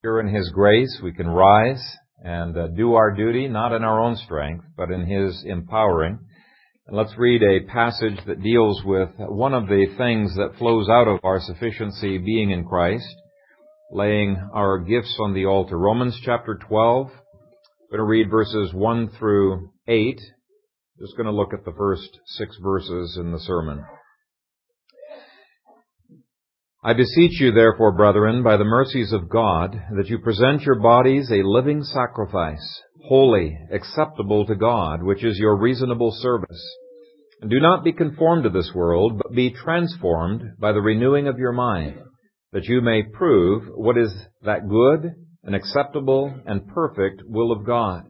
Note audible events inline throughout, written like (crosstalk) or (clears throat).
Here in His grace, we can rise and uh, do our duty, not in our own strength, but in His empowering. And let's read a passage that deals with one of the things that flows out of our sufficiency being in Christ, laying our gifts on the altar. Romans chapter 12. I'm going to read verses 1 through 8. Just going to look at the first six verses in the sermon. I beseech you, therefore, brethren, by the mercies of God, that you present your bodies a living sacrifice, holy, acceptable to God, which is your reasonable service. And do not be conformed to this world, but be transformed by the renewing of your mind, that you may prove what is that good and acceptable and perfect will of God.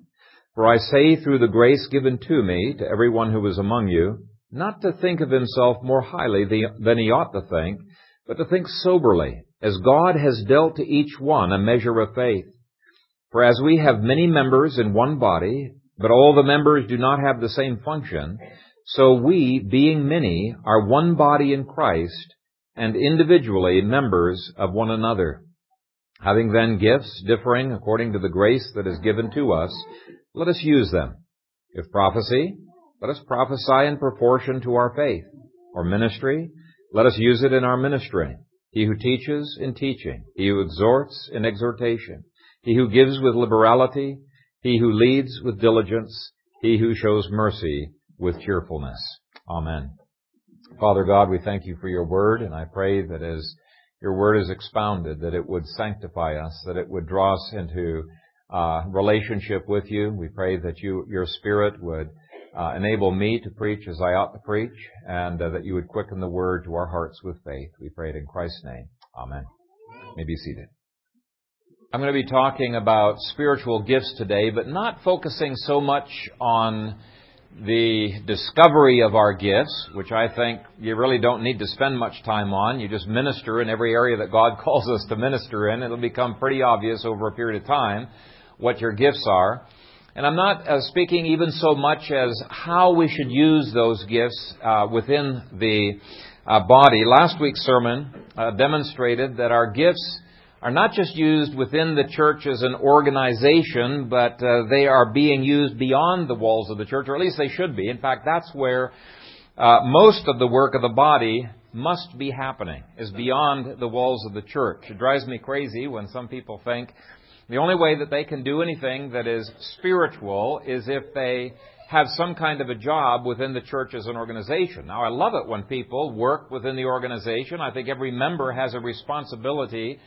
For I say through the grace given to me to everyone who is among you, not to think of himself more highly than he ought to think, but to think soberly, as God has dealt to each one a measure of faith. For as we have many members in one body, but all the members do not have the same function, so we, being many, are one body in Christ, and individually members of one another. Having then gifts differing according to the grace that is given to us, let us use them. If prophecy, let us prophesy in proportion to our faith. Or ministry, let us use it in our ministry. He who teaches in teaching, he who exhorts in exhortation, he who gives with liberality, he who leads with diligence, he who shows mercy with cheerfulness. Amen. Father God, we thank you for your word, and I pray that as your word is expounded, that it would sanctify us, that it would draw us into uh, relationship with you. We pray that you, your spirit would enable me to preach as I ought to preach, and uh, that you would quicken the word to our hearts with faith. We pray it in Christ's name. Amen. You may be seated. I'm going to be talking about spiritual gifts today, but not focusing so much on the discovery of our gifts, which I think you really don't need to spend much time on. You just minister in every area that God (laughs) calls us to minister in. It'll become pretty obvious over a period of time what your gifts are. And I'm not uh, speaking even so much as how we should use those gifts uh, within the uh, body. Last week's sermon uh, demonstrated that our gifts are not just used within the church as an organization, but uh, they are being used beyond the walls of the church, or at least they should be. In fact, that's where uh, most of the work of the body must be happening, is beyond the walls of the church. It drives me crazy when some people think the only way that they can do anything that is spiritual is if they have some kind of a job within the church as an organization. Now, I love it when people work within the organization. I think every member has a responsibility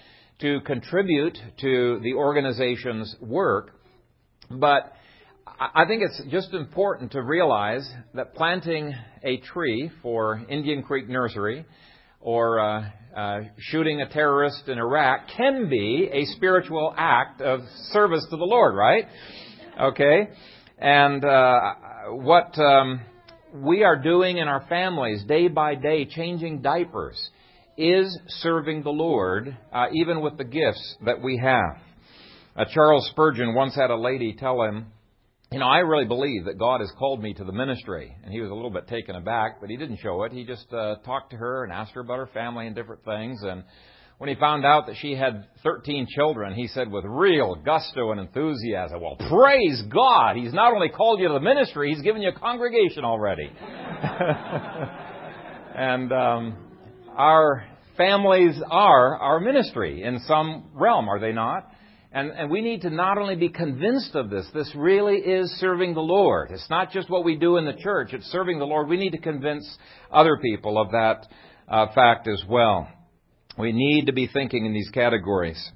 to contribute to the organization's work. But I think it's just important to realize that planting a tree for Indian Creek Nursery or uh, uh, shooting a terrorist in Iraq can be a spiritual act of service to the Lord, right? Okay? And uh, what um, we are doing in our families day by day, changing diapers, is serving the Lord, uh, even with the gifts that we have. Uh, Charles Spurgeon once had a lady tell him, you know, I really believe that God has called me to the ministry. And he was a little bit taken aback, but he didn't show it. He just uh, talked to her and asked her about her family and different things. And when he found out that she had 13 children, he said with real gusto and enthusiasm, Well, praise God! He's not only called you to the ministry, he's given you a congregation already. (laughs) and um, our families are our ministry in some realm, are they not? And, and, we need to not only be convinced of this, this really is serving the Lord. It's not just what we do in the church, it's serving the Lord. We need to convince other people of that uh, fact as well. We need to be thinking in these categories.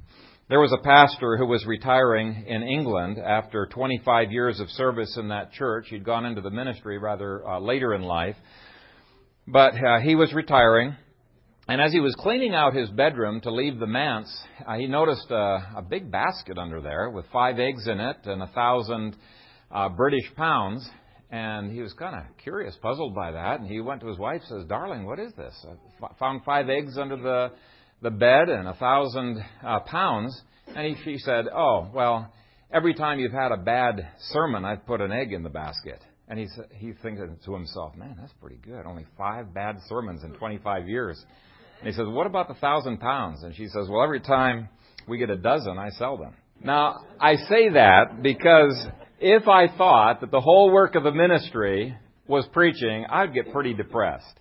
There was a pastor who was retiring in England after 25 years of service in that church. He'd gone into the ministry rather uh, later in life. But uh, he was retiring. And as he was cleaning out his bedroom to leave the manse, uh, he noticed a, a, big basket under there with five eggs in it and a thousand uh, British pounds. And he was kind of curious, puzzled by that. And he went to his wife, says, "Darling, what is this? I f- found five eggs under the the bed and a thousand uh, pounds." And he, she said, "Oh, well, every time you've had a bad sermon, I've put an egg in the basket." And he he thinks to himself, "Man, that's pretty good. Only five bad sermons in 25 years." And he says, What about the thousand pounds? And she says, Well, every time we get a dozen, I sell them. Now, I say that because if I thought that the whole work of the ministry was preaching, I'd get pretty depressed.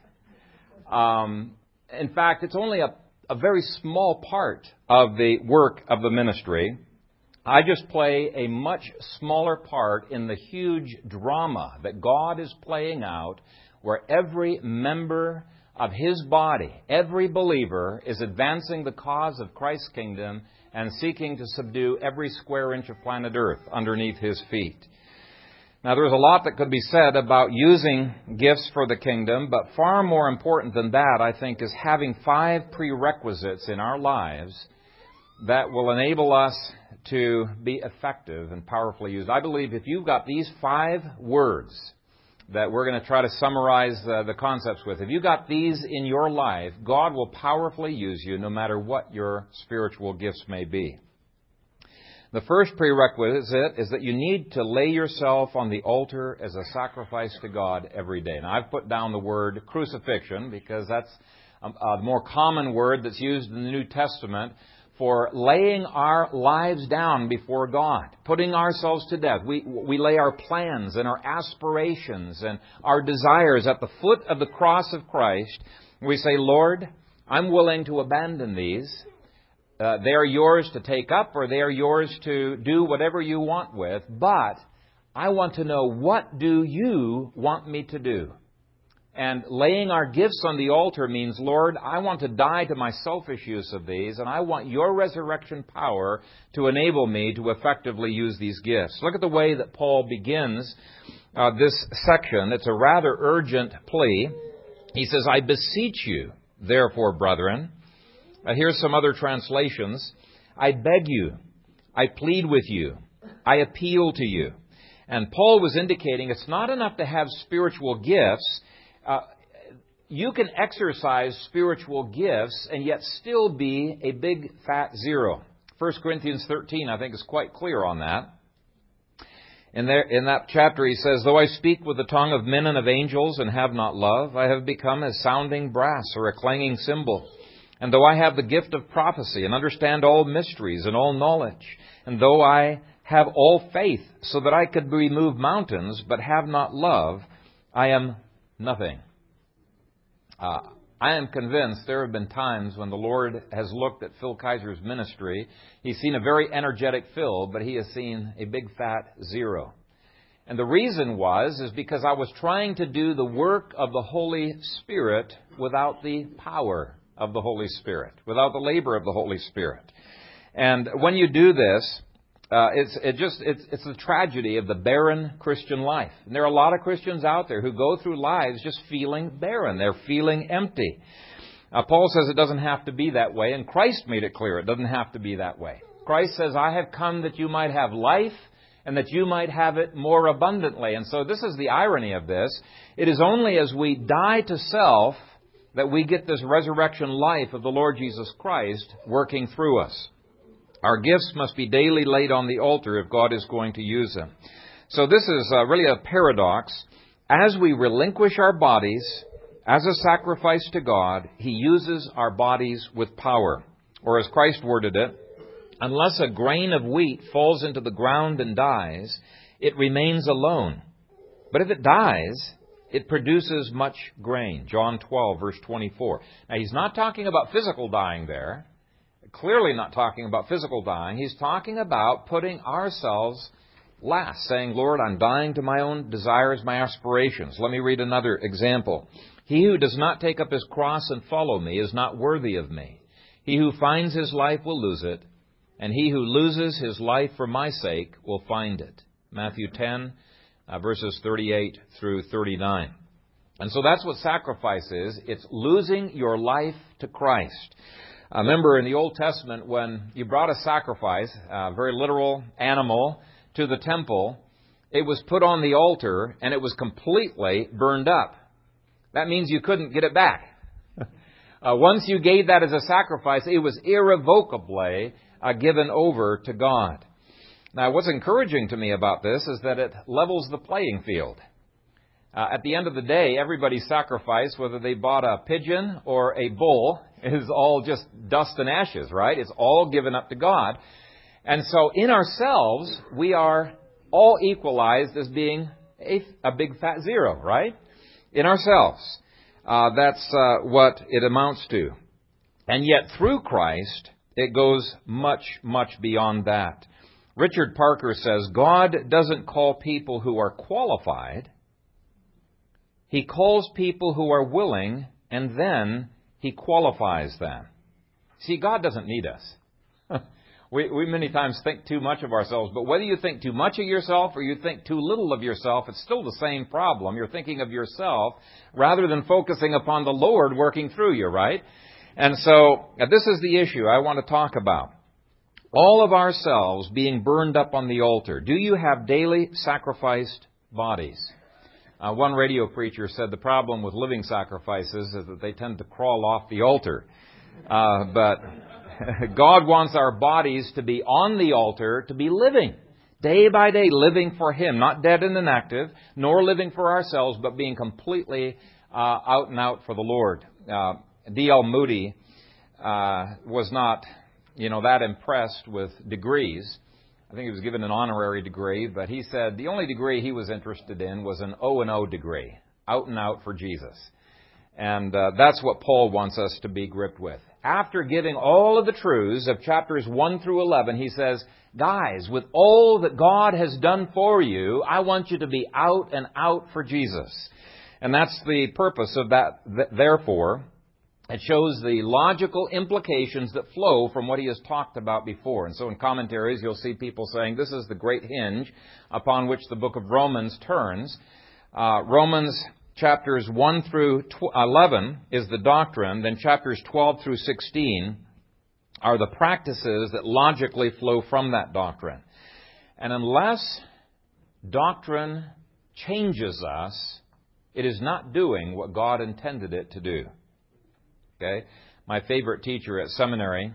Um, in fact, it's only a, a very small part of the work of the ministry. I just play a much smaller part in the huge drama that God is playing out where every member of His body, every believer, is advancing the cause of Christ's kingdom and seeking to subdue every square inch of planet Earth underneath His feet. Now, there's a lot that could be said about using gifts for the kingdom, but far more important than that, I think, is having five prerequisites in our lives that will enable us to be effective and powerfully used. I believe if you've got these five words that we're going to try to summarize uh, the concepts with, if you've got these in your life, God will powerfully use you no matter what your spiritual gifts may be. The first prerequisite is that you need to lay yourself on the altar as a sacrifice to God every day. Now, I've put down the word crucifixion because that's a more common word that's used in the New Testament for laying our lives down before God, putting ourselves to death. We, we lay our plans and our aspirations and our desires at the foot of the cross of Christ. We say, Lord, I'm willing to abandon these uh, they are yours to take up or they are yours to do whatever you want with, but I want to know what do you want me to do? And laying our gifts on the altar means, Lord, I want to die to my selfish use of these, and I want your resurrection power to enable me to effectively use these gifts. Look at the way that Paul begins uh, this section. It's a rather urgent plea. He says, I beseech you, therefore, brethren, uh, here's some other translations. I beg you, I plead with you, I appeal to you. And Paul was indicating it's not enough to have spiritual gifts. Uh, you can exercise spiritual gifts and yet still be a big fat zero. 1 Corinthians 13, I think, is quite clear on that. In, there, in that chapter, he says, Though I speak with the tongue of men and of angels and have not love, I have become as sounding brass or a clanging cymbal. And though I have the gift of prophecy and understand all mysteries and all knowledge, and though I have all faith so that I could remove mountains, but have not love, I am nothing. Uh, I am convinced there have been times when the Lord has looked at Phil Kayser's ministry. He's seen a very energetic Phil, but he has seen a big fat zero. And the reason was, is because I was trying to do the work of the Holy Spirit without the power of the Holy Spirit, without the labor of the Holy Spirit. And when you do this, uh, it's it just it's it's the tragedy of the barren Christian life. And there are a lot of Christians out there who go through lives just feeling barren. They're feeling empty. Uh, Paul says it doesn't have to be that way, and Christ made it clear it doesn't have to be that way. Christ says, "I have come that you might have life." And that you might have it more abundantly. And so this is the irony of this. It is only as we die to self that we get this resurrection life of the Lord Jesus Christ working through us. Our gifts must be daily laid on the altar if God is going to use them. So this is uh, really a paradox. As we relinquish our bodies as a sacrifice to God, He uses our bodies with power. Or as Christ worded it, unless a grain of wheat falls into the ground and dies, it remains alone. But if it dies, it produces much grain. John 12, verse 24. Now, he's not talking about physical dying there. Clearly not talking about physical dying. He's talking about putting ourselves last, saying, Lord, I'm dying to my own desires, my aspirations. Let me read another example. He who does not take up his cross and follow me is not worthy of me. He who finds his life will lose it, and he who loses his life for my sake will find it. Matthew 10, uh, verses 38 through 39. And so that's what sacrifice is. It's losing your life to Christ. I remember in the Old Testament when you brought a sacrifice, a very literal animal, to the temple, it was put on the altar and it was completely burned up. That means you couldn't get it back. (laughs) uh, once you gave that as a sacrifice, it was irrevocably uh, given over to God. Now, what's encouraging to me about this is that it levels the playing field. Uh, at the end of the day, everybody sacrificed, whether they bought a pigeon or a bull, (laughs) is all just dust and ashes, right? It's all given up to God. And so in ourselves, we are all equalized as being a, a big fat zero, right? In ourselves. Uh, that's uh, what it amounts to. And yet through Christ, it goes much, much beyond that. Richard Parker says, God doesn't call people who are qualified. He calls people who are willing, and then He qualifies them. See, God doesn't need us. (laughs) we, we many times think too much of ourselves, but whether you think too much of yourself or you think too little of yourself, it's still the same problem. You're thinking of yourself rather than focusing upon the Lord working through you, right? And so, uh, this is the issue I want to talk about. All of ourselves being burned up on the altar. Do you have daily sacrificed bodies? Uh, one radio preacher said the problem with living sacrifices is that they tend to crawl off the altar. Uh, but (laughs) God wants our bodies to be on the altar, to be living, day by day, living for Him, not dead and inactive, nor living for ourselves, but being completely uh, out and out for the Lord. Uh, D.L. Moody uh, was not, you know, that impressed with degrees. I think he was given an honorary degree, but he said the only degree he was interested in was an O and O degree, out and out for Jesus. And uh, that's what Paul wants us to be gripped with. After giving all of the truths of chapters 1 through 11, he says, Guys, with all that God has done for you, I want you to be out and out for Jesus. And that's the purpose of that, therefore. It shows the logical implications that flow from what he has talked about before. And so in commentaries, you'll see people saying this is the great hinge upon which the book of Romans turns. Uh, Romans chapters 1 through 11 is the doctrine, then chapters 12 through 16 are the practices that logically flow from that doctrine. And unless doctrine changes us, it is not doing what God intended it to do. Okay? My favorite teacher at seminary,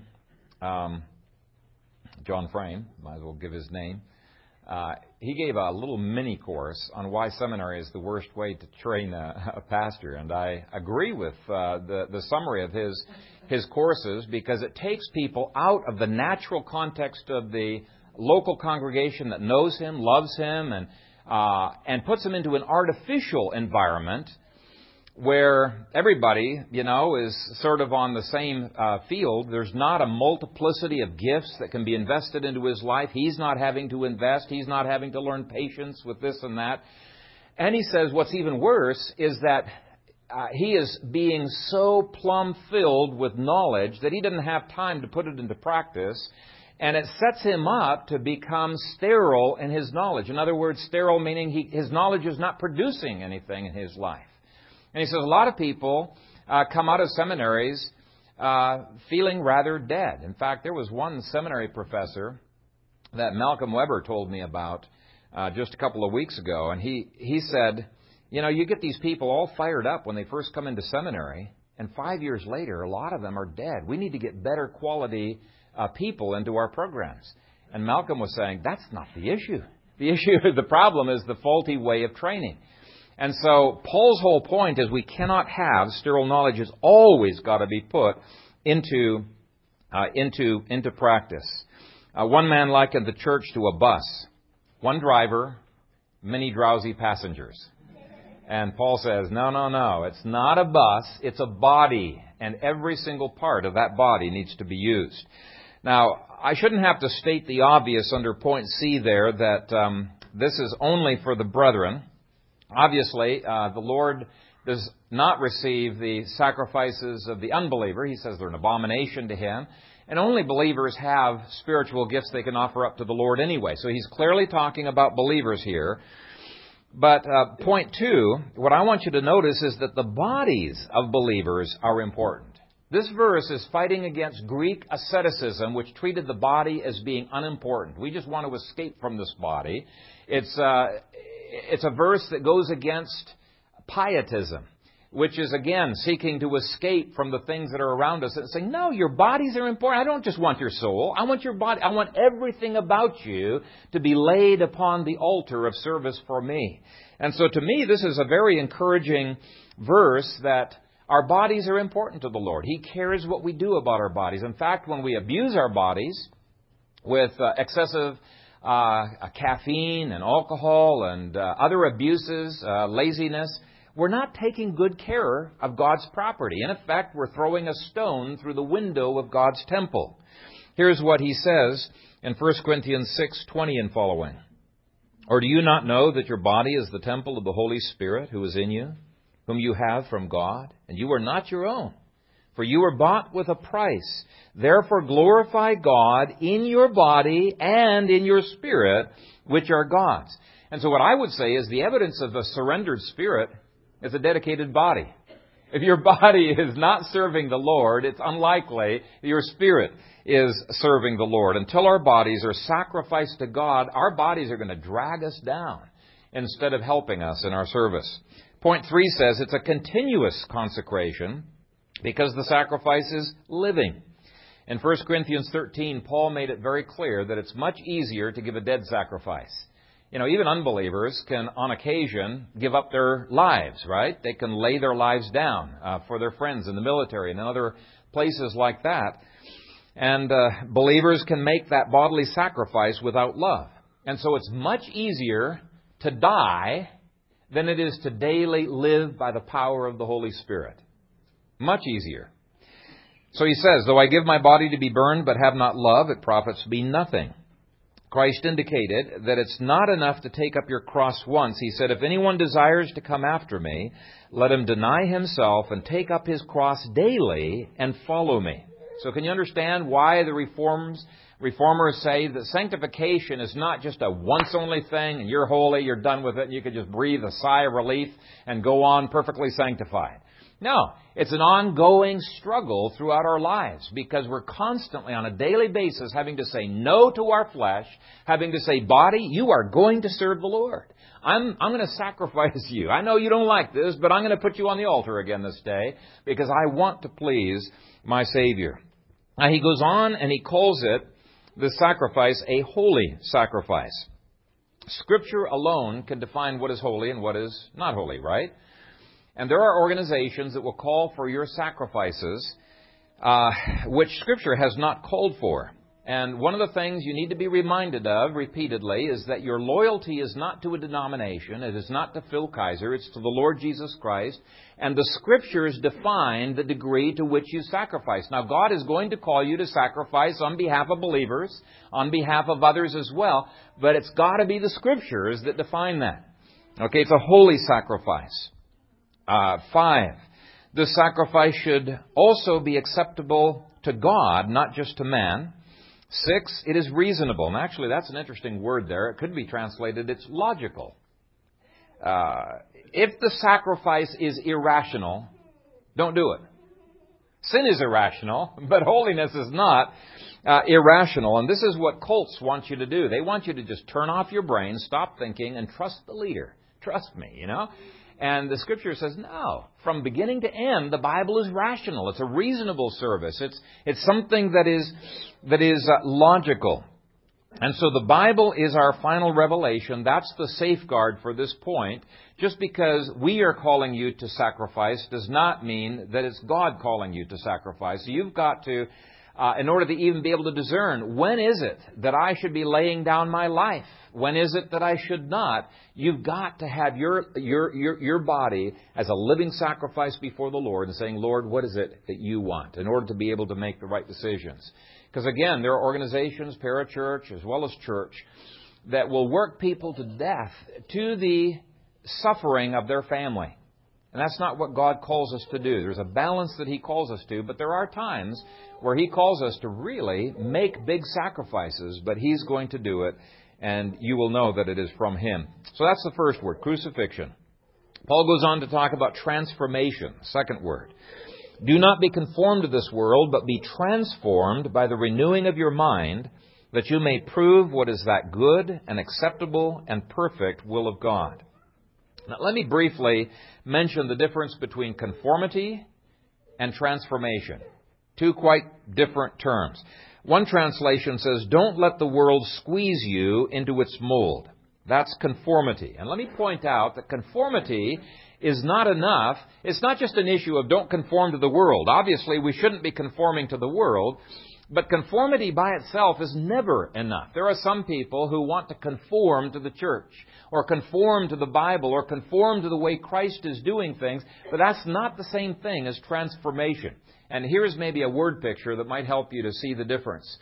um, John Frame, might as well give his name. Uh, he gave a little mini course on why seminary is the worst way to train a, (laughs) a pastor, and I agree with uh, the the summary of his his courses because it takes people out of the natural context of the local congregation that knows him, loves him, and uh, and puts them into an artificial environment where everybody, you know, is sort of on the same uh, field. There's not a multiplicity of gifts that can be invested into his life. He's not having to invest. He's not having to learn patience with this and that. And he says what's even worse is that uh, he is being so plumb filled with knowledge that he doesn't have time to put it into practice. And it sets him up to become sterile in his knowledge. In other words, sterile meaning he, his knowledge is not producing anything in his life. And he says a lot of people uh, come out of seminaries uh, feeling rather dead. In fact, there was one seminary professor that Malcolm Webber told me about uh, just a couple of weeks ago, and he he said, you know, you get these people all fired up when they first come into seminary, and five years later, a lot of them are dead. We need to get better quality uh, people into our programs. And Malcolm was saying that's not the issue. The issue, (laughs) the problem is the faulty way of training. And so Paul's whole point is we cannot have sterile knowledge has always got to be put into uh, into into practice. Uh, one man likened the church to a bus, one driver, many drowsy passengers. And Paul says, no, no, no, it's not a bus, it's a body, and every single part of that body needs to be used. Now, I shouldn't have to state the obvious under point C there that um, this is only for the brethren. Obviously, uh, the Lord does not receive the sacrifices of the unbeliever. He says they're an abomination to him. And only believers have spiritual gifts they can offer up to the Lord anyway. So he's clearly talking about believers here. But uh, point two, what I want you to notice is that the bodies of believers are important. This verse is fighting against Greek asceticism, which treated the body as being unimportant. We just want to escape from this body. It's, uh, it's a verse that goes against pietism, which is again seeking to escape from the things that are around us and saying, no, your bodies are important. I don't just want your soul. I want your body. I want everything about you to be laid upon the altar of service for me. And so to me, this is a very encouraging verse that Our bodies are important to the Lord. He cares what we do about our bodies. In fact, when we abuse our bodies with uh, excessive uh, caffeine and alcohol and uh, other abuses, uh, laziness, we're not taking good care of God's property. In effect, we're throwing a stone through the window of God's temple. Here's what he says in 1 Corinthians 6:20 and following. Or do you not know that your body is the temple of the Holy Spirit who is in you, whom you have from God, and you are not your own? For you were bought with a price. Therefore glorify God in your body and in your spirit, which are God's. And so what I would say is the evidence of a surrendered spirit is a dedicated body. If your (laughs) body is not serving the Lord, it's unlikely your spirit is serving the Lord. Until our bodies are sacrificed to God, our bodies are going to drag us down instead of helping us in our service. Point three says it's a continuous consecration because the sacrifice is living. In 1 Corinthians 13, Paul made it very clear that it's much easier to give a dead sacrifice. You know, even unbelievers can, on occasion, give up their lives, right? They can lay their lives down uh, for their friends in the military and in other places like that. And uh, believers can make that bodily sacrifice without love. And so it's much easier to die than it is to daily live by the power of the Holy Spirit. Much easier. So he says, Though I give my body to be burned but have not love, it profits me nothing. Christ indicated that it's not enough to take up your cross once. He said, If anyone desires to come after me, let him deny himself and take up his cross daily and follow me. So can you understand why the reforms reformers say that sanctification is not just a once only thing and you're holy, you're done with it, and you can just breathe a sigh of relief and go on perfectly sanctified. No, it's an ongoing struggle throughout our lives because we're constantly on a daily basis having to say no to our flesh, having to say, body, you are going to serve the Lord. I'm, I'm going to sacrifice you. I know you don't like this, but I'm going to put you on the altar again this day because I want to please my Savior. Now he goes on and he calls it, the sacrifice, a holy sacrifice. Scripture alone can define what is holy and what is not holy, right? And there are organizations that will call for your sacrifices, uh, which Scripture has not called for. And one of the things you need to be reminded of repeatedly is that your loyalty is not to a denomination, it is not to Phil Kayser, it's to the Lord Jesus Christ. And the Scriptures define the degree to which you sacrifice. Now, God is going to call you to sacrifice on behalf of believers, on behalf of others as well, but it's got to be the Scriptures that define that. Okay, it's a holy sacrifice. Uh, five, the sacrifice should also be acceptable to God, not just to man. Six, it is reasonable. And actually, that's an interesting word there. It could be translated, it's logical. Uh, if the sacrifice is irrational, don't do it. Sin is irrational, (laughs) but holiness is not uh, irrational. And this is what cults want you to do. They want you to just turn off your brain, stop thinking, and trust the leader. Trust me, you know? And the scripture says, no. From beginning to end, the Bible is rational. It's a reasonable service. It's, it's something that is, that is uh, logical. And so the Bible is our final revelation. That's the safeguard for this point. Just because we are calling you to sacrifice does not mean that it's God calling you to sacrifice. You've got to uh, in order to even be able to discern when is it that I should be laying down my life? When is it that I should not? You've got to have your, your, your, your body as a living sacrifice before the Lord and saying, Lord, what is it that you want in order to be able to make the right decisions? Because again, there are organizations, parachurch as well as church, that will work people to death to the suffering of their family. And that's not what God calls us to do. There's a balance that He calls us to, but there are times where He calls us to really make big sacrifices, but He's going to do it, and you will know that it is from Him. So that's the first word, crucifixion. Paul goes on to talk about transformation, second word. Do not be conformed to this world, but be transformed by the renewing of your mind, that you may prove what is that good and acceptable and perfect will of God. Now, let me briefly mention the difference between conformity and transformation. Two quite different terms. One translation says, Don't let the world squeeze you into its mold. That's conformity. And let me point out that conformity is not enough. It's not just an issue of don't conform to the world. Obviously, we shouldn't be conforming to the world, but conformity by itself is never enough. There are some people who want to conform to the church, or conform to the Bible, or conform to the way Christ is doing things, but that's not the same thing as transformation. And here's maybe a word picture that might help you to see the difference.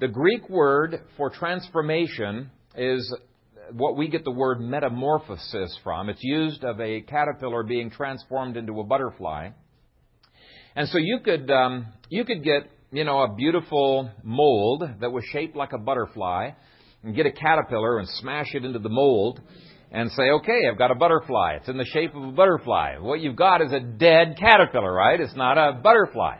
The Greek word for transformation is what we get the word metamorphosis from. It's used of a caterpillar being transformed into a butterfly. And so you could um, you could get you know a beautiful mold that was shaped like a butterfly, and get a caterpillar and smash it into the mold, and say, okay, I've got a butterfly. It's in the shape of a butterfly. What you've got is a dead caterpillar, right? It's not a butterfly.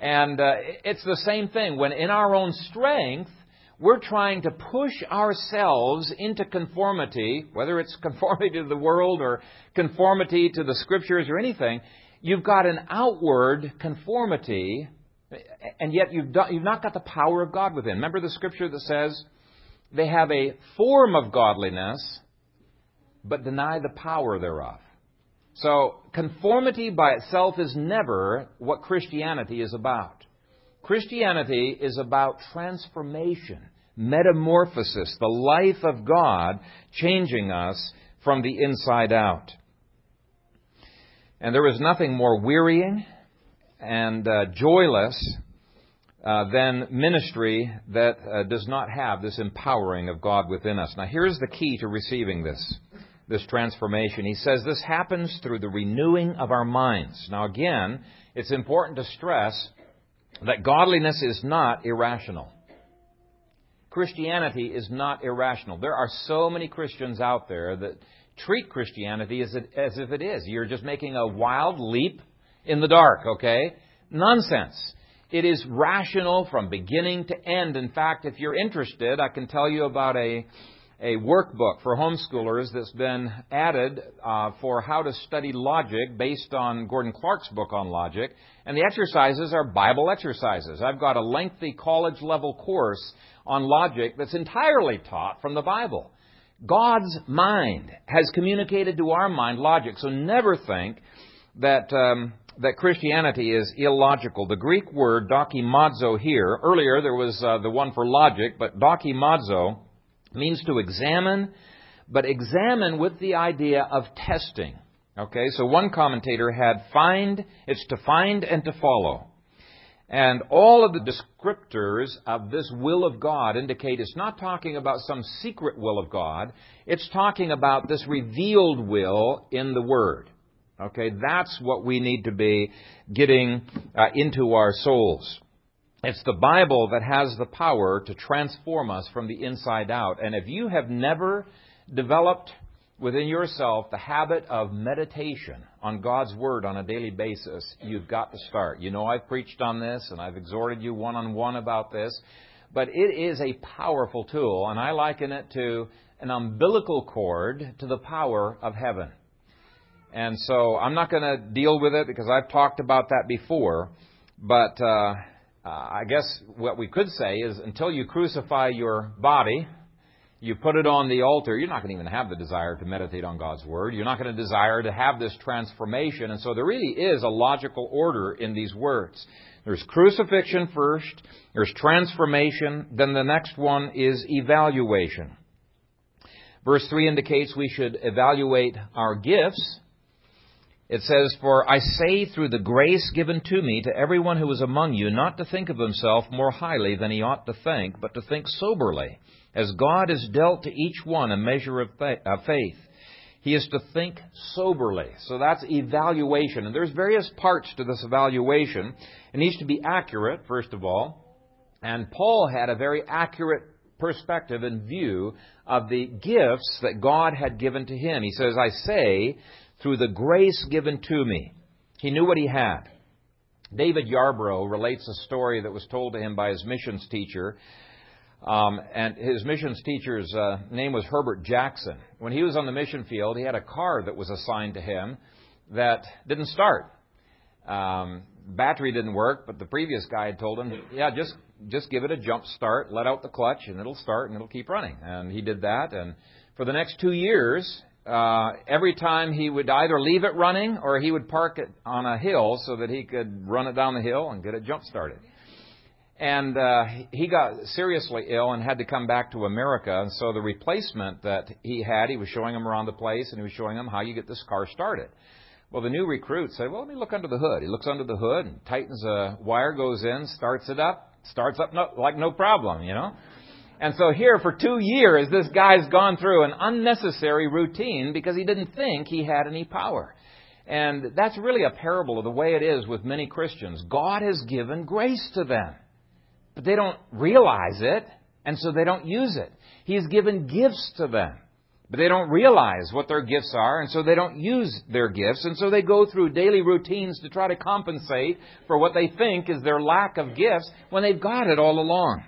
And uh, it's the same thing. When in our own strength, we're trying to push ourselves into conformity, whether it's (laughs) conformity to the world or conformity to the scriptures or anything, you've got an outward conformity, and yet you've, done, you've not got the power of God within. Remember the scripture that says they have a form of godliness, but deny the power thereof. So, conformity by itself is never what Christianity is about. Christianity is about transformation metamorphosis, the life of God changing us from the inside out. And there is nothing more wearying and uh, joyless uh, than ministry that uh, does not have this empowering of God within us. Now, here's the key to receiving this, this transformation. He says this happens through the renewing of our minds. Now, again, it's important to stress that godliness is not irrational. Christianity is not irrational. There are so many Christians out there that treat Christianity as, if it is. You're just making a wild leap in the dark, okay? Nonsense. It is rational from beginning to end. In fact, if you're interested, I can tell you about a, a workbook for homeschoolers that's been added uh, for how to study logic based on Gordon Clark's book on logic. And the exercises are Bible exercises. I've got a lengthy college level course on logic that's entirely taught from the Bible. God's mind has communicated to our mind logic, so never think that um, that Christianity is illogical. The Greek word dokimazo here, earlier there was uh, the one for logic, but dokimazo means to examine, but examine with the idea of testing. Okay, so one commentator had find, it's to find and to follow. And all of the descriptors of this will of God indicate it's not talking about some secret will of God. It's talking about this revealed will in the Word. Okay, that's what we need to be getting uh, into our souls. It's the Bible that has the power to transform us from the inside out. And if you have never developed within yourself the habit of meditation on God's Word on a daily basis, you've got to start. You know, I've preached on this and I've exhorted you one on one about this, but it is a powerful tool, and I liken it to an umbilical cord to the power of heaven. And so I'm not going to deal with it because I've talked about that before, but uh, uh, I guess what we could say is until you crucify your body, you put it on the altar, you're not going to even have the desire to meditate on God's Word. You're not going to desire to have this transformation. And so there really is a logical order in these words. There's crucifixion first, there's transformation, then the next one is evaluation. Verse 3 indicates we should evaluate our gifts. It says, For I say through the grace given to me to everyone who is among you, not to think of himself more highly than he ought to think, but to think soberly as God has dealt to each one a measure of faith, he is to think soberly. So that's evaluation. And there's various parts to this evaluation. It needs to be accurate, first of all. And Paul had a very accurate perspective and view of the gifts that God had given to him. He says, I say, through the grace given to me. He knew what he had. David Yarbrough relates a story that was told to him by his missions teacher um, and his missions teacher's uh, name was Herbert Jackson. When he was on the mission field, he had a car that was assigned to him that didn't start. Um, battery didn't work, but the previous guy had told him, "Yeah, just just give it a jump start, let out the clutch, and it'll start and it'll keep running." And he did that, and for the next two years, uh, every time he would either leave it running or he would park it on a hill so that he could run it down the hill and get it jump started. And uh, he got seriously ill and had to come back to America. And so the replacement that he had, he was showing him around the place and he was showing him how you get this car started. Well, the new recruit said, "Well, let me look under the hood." He looks under the hood and tightens a wire, goes in, starts it up, starts up no, like no problem, you know. And so here for two years, this guy's gone through an unnecessary routine because he didn't think he had any power. And that's really a parable of the way it is with many Christians. God has given grace to them, but they don't realize it, and so they don't use it. He has given gifts to them, but they don't realize what their gifts are, and so they don't use their gifts, and so they go through daily routines to try to compensate for what they think is their lack of gifts when they've got it all along.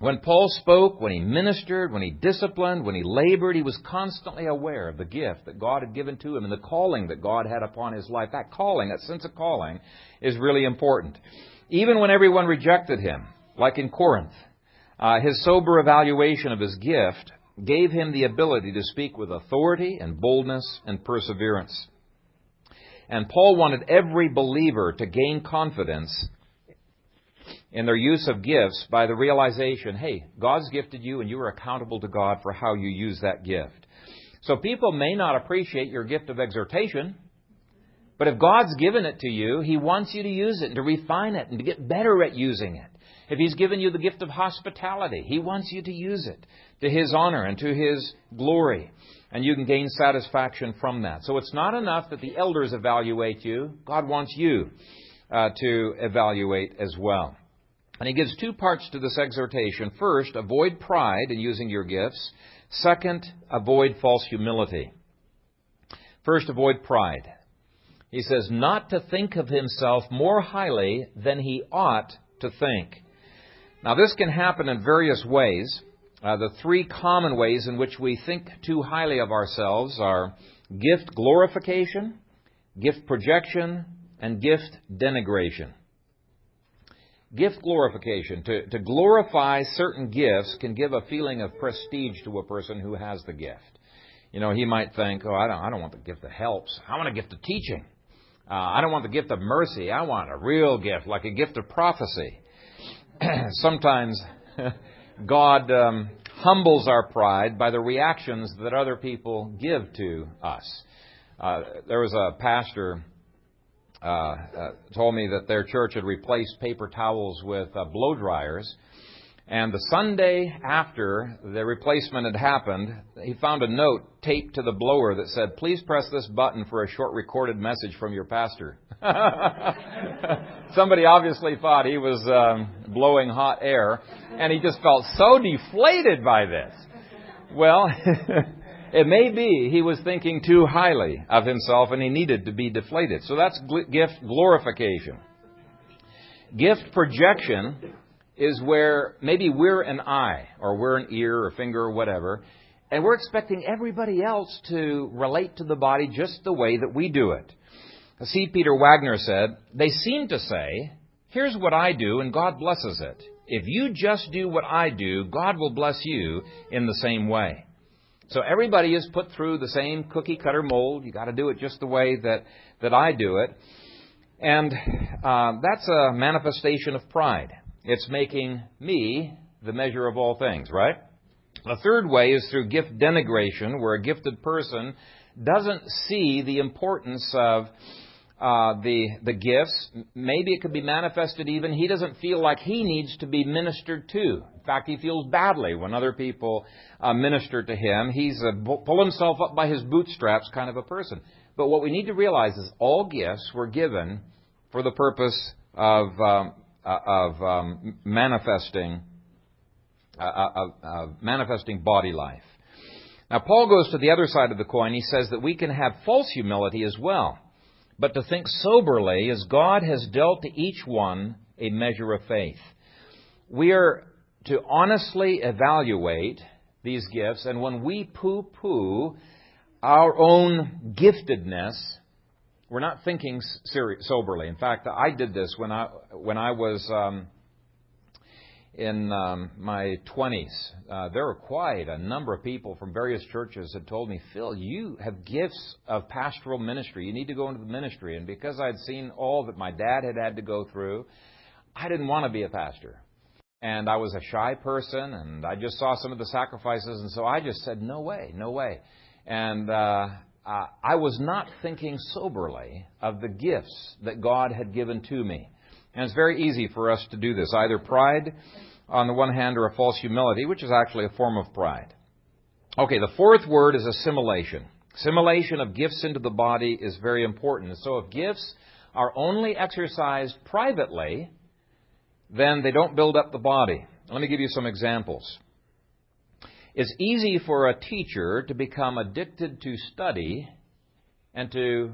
When Paul spoke, when he ministered, when he disciplined, when he labored, he was constantly aware of the gift that God had given to him and the calling that God had upon his life. That calling, that sense of calling, is really important. Even when everyone rejected him, like in Corinth, uh, his sober evaluation of his gift gave him the ability to speak with authority and boldness and perseverance. And Paul wanted every believer to gain confidence in their use of gifts by the realization, hey, God's gifted you and you are accountable to God for how you use that gift. So people may not appreciate your gift of exhortation, but if God's given it to you, He wants you to use it and to refine it and to get better at using it. If He's given you the gift of hospitality, He wants you to use it to His honor and to His glory. And you can gain satisfaction from that. So it's not enough that the elders evaluate you. God wants you uh, to evaluate as well. And he gives two parts to this exhortation. First, avoid pride in using your gifts. Second, avoid false humility. First, avoid pride. He says, not to think of himself more highly than he ought to think. Now, this can happen in various ways. Uh, the three common ways in which we think too highly of ourselves are gift glorification, gift projection, and gift denigration. Gift glorification. To, to glorify certain gifts can give a feeling of prestige to a person who has the gift. You know, he might think, oh, I don't, I don't want the gift that helps. I want a gift of teaching. Uh, I don't want the gift of mercy. I want a real gift, like a gift of prophecy. (clears throat) Sometimes (laughs) God um, humbles our pride by the reactions that other people give to us. Uh, there was a pastor uh, uh, told me that their church had replaced paper towels with uh, blow dryers. And the Sunday after the replacement had happened, he found a note taped to the blower that said, Please press this button for a short recorded message from your pastor. (laughs) Somebody obviously thought he was um, blowing hot air, and he just felt so deflated by this. Well, (laughs) It may be he was thinking too highly of himself and he needed to be deflated. So that's gift glorification. Gift projection is where maybe we're an eye or we're an ear or a finger or whatever, and we're expecting everybody else to relate to the body just the way that we do it. See, Peter Wagner said, They seem to say, Here's what I do, and God blesses it. If you just do what I do, God will bless you in the same way. So everybody is put through the same cookie cutter mold. You got to do it just the way that that I do it, and uh, that's a manifestation of pride. It's making me the measure of all things, right? The third way is through gift denigration, where a gifted person doesn't see the importance of uh, the the gifts. Maybe it could be manifested even he doesn't feel like he needs to be ministered to. Fact, he feels badly when other people uh, minister to him. He's a pull himself up by his bootstraps kind of a person. But what we need to realize is all gifts were given for the purpose of um, uh, of um, manifesting uh, uh, manifesting body life. Now, Paul goes to the other side of the coin. He says that we can have false humility as well but to think soberly as God has dealt to each one a measure of faith. We are to honestly evaluate these gifts, and when we poo poo our own giftedness, we're not thinking soberly. In fact, I did this when I when I was um, in um, my 20s, uh, there were quite a number of people from various churches that told me, Phil, you have gifts of pastoral ministry. You need to go into the ministry. And because I'd seen all that my dad had had to go through, I didn't want to be a pastor. And I was a shy person, and I just saw some of the sacrifices, and so I just said, no way, no way. And uh, I was not thinking soberly of the gifts that God had given to me. And it's very easy for us to do this, either pride on the one hand or a false humility, which is actually a form of pride. Okay, the fourth word is assimilation. Assimilation of gifts into the body is very important. So if gifts are only exercised privately, then they don't build up the body. Let me give you some examples. It's easy for a teacher to become addicted to study and to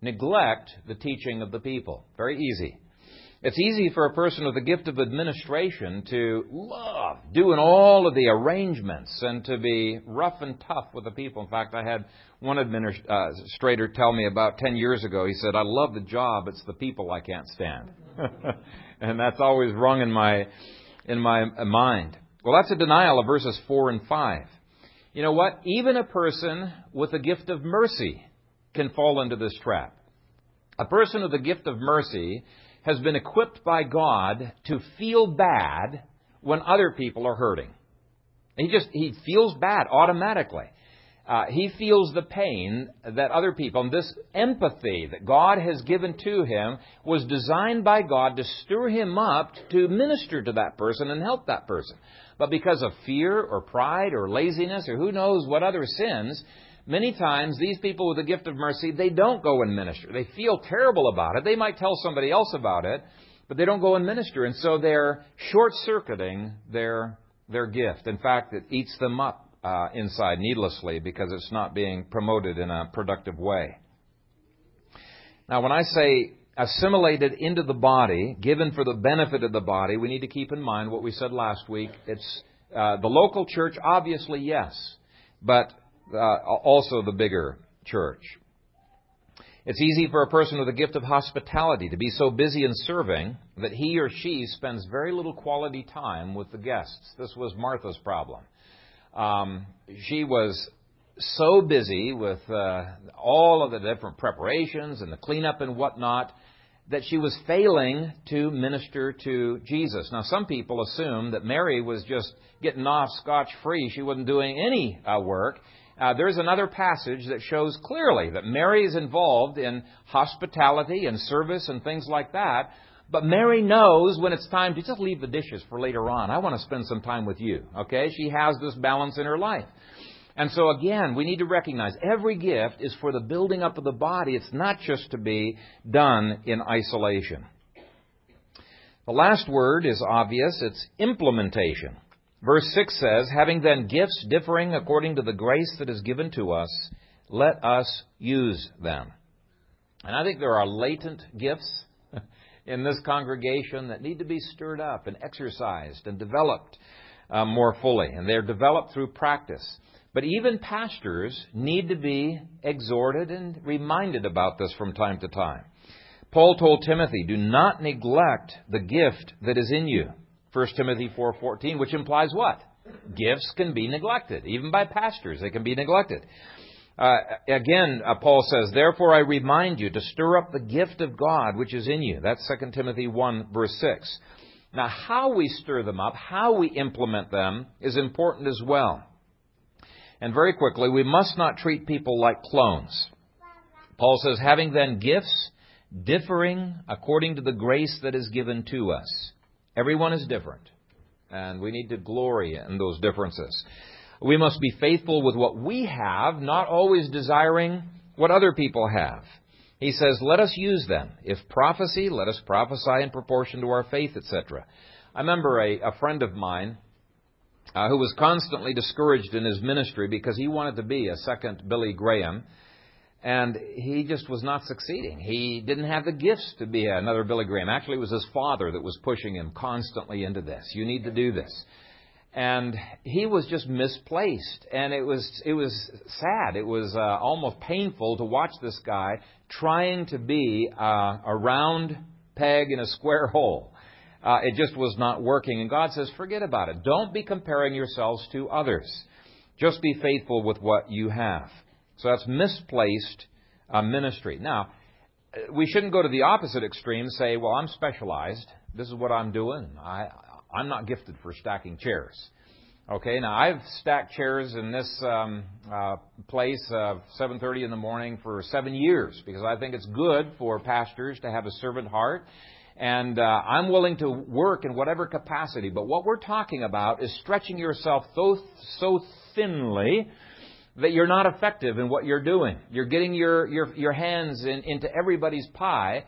neglect the teaching of the people. Very easy. It's easy for a person with the gift of administration to love doing all of the arrangements and to be rough and tough with the people. In fact, I had one administrator uh, tell me about 10 years ago, he said, I love the job, it's the people I can't stand. (laughs) and that's always rung in my, in my mind. Well, that's a denial of verses 4 and 5. You know what? Even a person with the gift of mercy can fall into this trap. A person with the gift of mercy has been equipped by God to feel bad when other people are hurting. He just he feels bad automatically. Uh, he feels the pain that other people, and this empathy that God has given to him was designed by God to stir him up to minister to that person and help that person. But because of fear or pride or laziness or who knows what other sins, Many times, these people with the gift of mercy, they don't go and minister. They feel terrible about it. They might tell somebody else about it, but they don't go and minister. And so they're short circuiting their, their gift. In fact, it eats them up uh, inside needlessly because it's not being promoted in a productive way. Now, when I say assimilated into the body, given for the benefit of the body, we need to keep in mind what we said last week. It's uh, the local church, obviously, yes, but uh, also the bigger church. It's easy for a person with a gift of hospitality to be so busy in serving that he or she spends very little quality time with the guests. This was Martha's problem. Um, she was so busy with uh, all of the different preparations and the cleanup and whatnot that she was failing to minister to Jesus. Now, some people assume that Mary was just getting off scotch free. She wasn't doing any uh, work. Uh, there's another passage that shows clearly that Mary is involved in hospitality and service and things like that. But Mary knows when it's time to just leave the dishes for later on. I want to spend some time with you. Okay? She has this balance in her life. And so again, we need to recognize every gift is for the building up of the body. It's not just to be done in isolation. The last word is obvious. It's implementation. Verse 6 says, Having then gifts differing according to the grace that is given to us, let us use them. And I think there are latent gifts in this congregation that need to be stirred up and exercised and developed uh, more fully. And they're developed through practice. But even pastors need to be exhorted and reminded about this from time to time. Paul told Timothy, Do not neglect the gift that is in you 1 Timothy 4:14, which implies what? Gifts can be neglected, even by pastors. They can be neglected. Uh, again, uh, Paul says, "Therefore I remind you to stir up the gift of God which is in you." That's 2 Timothy 1 verse 6. Now, how we stir them up, how we implement them, is important as well. And very quickly, we must not treat people like clones. Paul says, having then gifts differing according to the grace that is given to us. Everyone is different, and we need to glory in those differences. We must be faithful with what we have, not always desiring what other people have. He says, Let us use them. If prophecy, let us prophesy in proportion to our faith, etc. I remember a, a friend of mine uh, who was constantly discouraged in his ministry because he wanted to be a second Billy Graham. And he just was not succeeding. He didn't have the gifts to be another Billy Graham. Actually, it was his father that was pushing him constantly into this. You need to do this. And he was just misplaced. And it was, it was sad. It was uh, almost painful to watch this guy trying to be uh, a round peg in a square (laughs) hole. uh, it just was not working. And God says, forget about it. Don't be comparing yourselves to others. Just be faithful with what you have. So that's misplaced uh, ministry. Now, we shouldn't go to the opposite extreme say, well, I'm specialized. This is what I'm doing. I, I'm not gifted for stacking chairs. Okay, now I've stacked chairs in this um, uh, place uh, 7:30 in the morning for seven years because I think it's good for pastors to have a servant heart, and uh, I'm willing to work in whatever capacity. But what we're talking about is stretching yourself so so thinly that you're not effective in what you're doing. You're getting your your your hands in, into everybody's pie,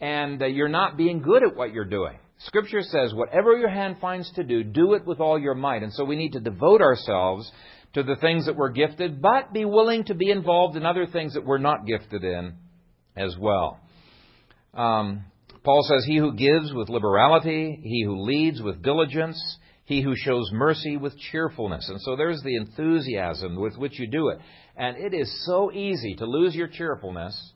and uh, you're not being good at what you're doing. Scripture says, whatever your hand finds to do, do it with all your might. And so we need to devote ourselves to the things that we're gifted, but be willing to be involved in other things that we're not gifted in as well. Um, Paul says, He who gives with liberality, he who leads with diligence, he who shows mercy with cheerfulness. And so there's the enthusiasm with which you do it. And it is so easy to lose your cheerfulness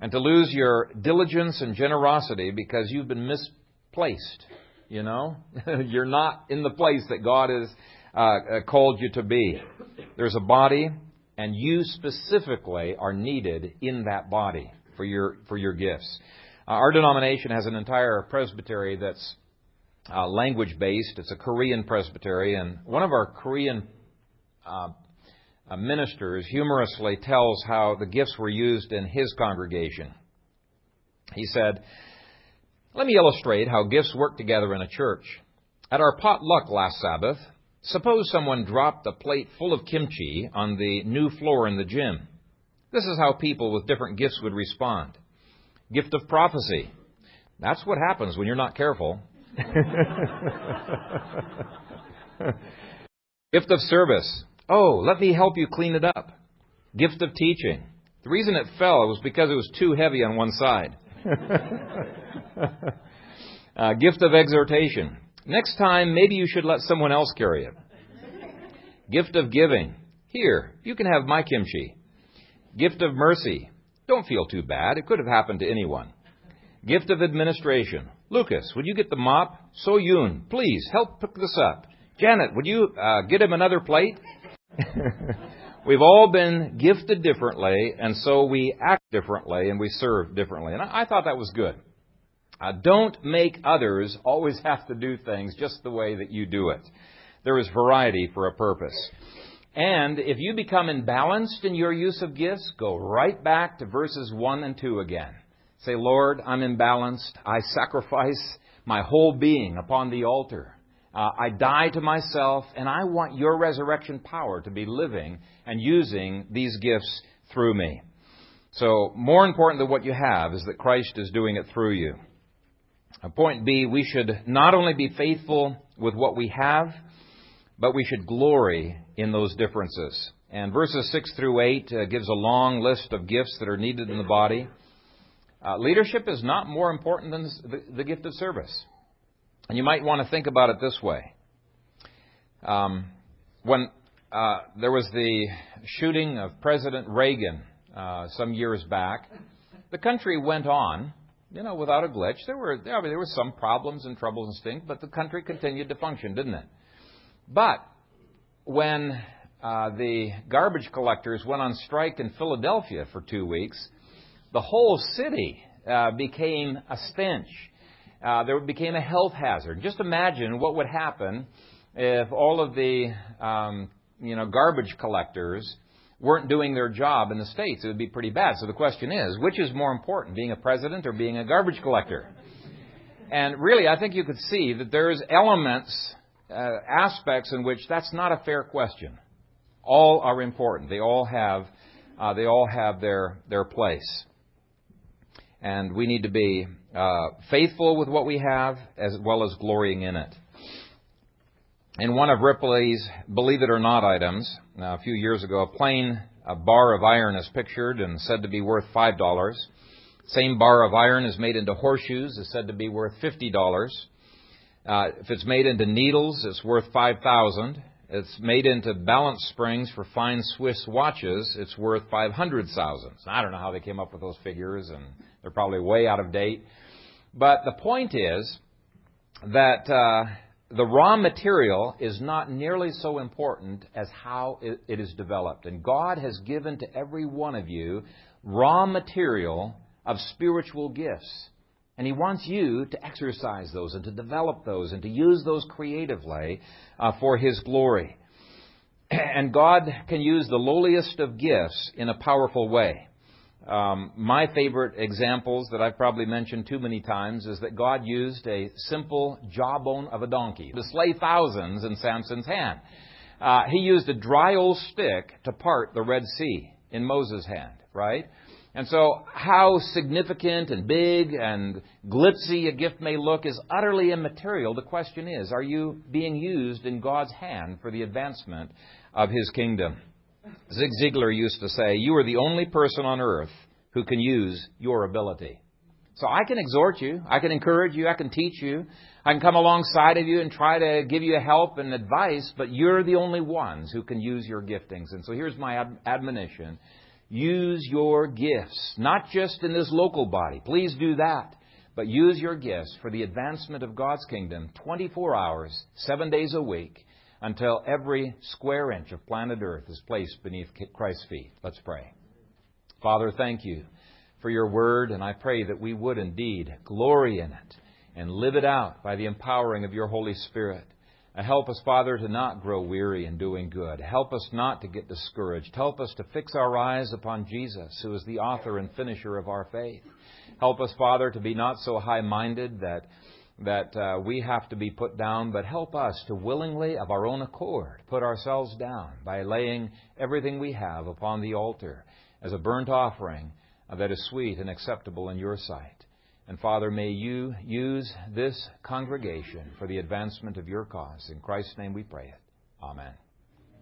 and to lose your diligence and generosity because you've been mis- placed. You know, (laughs) you're not in the place that God has uh, uh, called you to be. There's a body, and you specifically are needed in that body for your for your gifts. Uh, our denomination has an entire presbytery that's uh, language based. It's a Korean presbytery, and one of our Korean uh, uh, ministers humorously tells how the gifts were used in his congregation. He said, let me illustrate how gifts work together in a church. At our potluck last Sabbath, suppose someone dropped a plate full of kimchi on the new floor in the gym. This is how people with different gifts would respond. Gift of prophecy. That's what happens when you're not careful. (laughs) Gift of service. Oh, let me help you clean it up. Gift of teaching. The reason it fell was because it was too heavy on one side. (laughs) uh, gift of exhortation. Next time, maybe you should let someone else carry it. Gift of giving. Here, you can have my kimchi. Gift of mercy. Don't feel too bad. It could have happened to anyone. Gift of administration. Lucas, would you get the mop? So Yoon, please help pick this up. Janet, would you uh, get him another plate? (laughs) We've all been gifted differently, and so we act differently and we serve differently. And I, thought that was good. Uh, don't make others always have to do things just the way that you do it. There is variety for a purpose. And if you become imbalanced in your use of gifts, go right back to verses 1 and 2 again. Say, Lord, I'm imbalanced. I sacrifice my whole being upon the altar. Uh, I die to myself, and I want your resurrection power to be living and using these gifts through me. So, more important than what you have is that Christ is doing it through you. Uh, point B, we should not only be faithful with what we have, but we should glory in those differences. And verses 6 through 8 uh, gives a long list of gifts that are needed in the body. Uh, leadership is not more important than the, the gift of service. And you might want to think about it this way. Um, when uh, there was the shooting of President Reagan uh, some years back, the country went on, you know, without a glitch. There were, I mean, there were some problems and troubles and stink, but the country continued to function, didn't it? But when uh, the garbage collectors went on strike in Philadelphia for two weeks, the whole city uh, became a stench uh, there became a health hazard. Just imagine what would happen if all of the um, you know garbage collectors weren't doing their job in the states. It would be pretty bad. So the question is, which is more important, being a president or being a garbage collector? And really, I think you could see that there's elements, uh, aspects in which that's not a fair question. All are important. They all have, uh, they all have their their place, and we need to be uh, faithful with what we have as well as glorying in it. In one of Ripley's Believe It or Not items, uh, a few years ago, a plain a bar of iron is pictured and said to be worth $5. Same bar of iron is made into horseshoes, is said to be worth $50. Uh, if it's made into needles, it's worth 5000 It's made into balance springs for fine Swiss watches, it's worth 500000 I don't know how they came up with those figures, and they're probably way out of date. But the point is that uh, the raw material is not nearly so important as how it, it is developed. And God has given to every one of you raw material of spiritual gifts. And He wants you to exercise those and to develop those and to use those creatively uh, for His glory. (clears throat) And God can use the lowliest of gifts in a powerful way. Um, my favorite examples that I've probably mentioned too many times is that God used a simple jawbone of a donkey to slay thousands in Samson's hand. Uh, he used a dry old stick to part the Red Sea in Moses' hand, right? And so, how significant and big and glitzy a gift may look is utterly immaterial. The question is, are you being used in God's hand for the advancement of His kingdom? Zig Ziglar used to say, You are the only person on earth who can use your ability. So I can exhort you, I can encourage you, I can teach you, I can come alongside of you and try to give you help and advice, but you're the only ones who can use your giftings. And so here's my admonition Use your gifts, not just in this local body. Please do that. But use your gifts for the advancement of God's kingdom 24 hours, seven days a week, until every square inch of planet Earth is placed beneath Christ's feet. Let's pray. Father, thank you for your word, and I pray that we would indeed glory in it and live it out by the empowering of your Holy Spirit. Help us, Father, to not grow weary in doing good. Help us not to get discouraged. Help us to fix our eyes upon Jesus, who is the author and finisher of our faith. Help us, Father, to be not so high minded that, that uh, we have to be put down, but help us to willingly, of our own accord, put ourselves down by laying everything we have upon the altar as a burnt offering that is sweet and acceptable in your sight. And Father, may you use this congregation for the advancement of your cause. In Christ's name we pray it. Amen.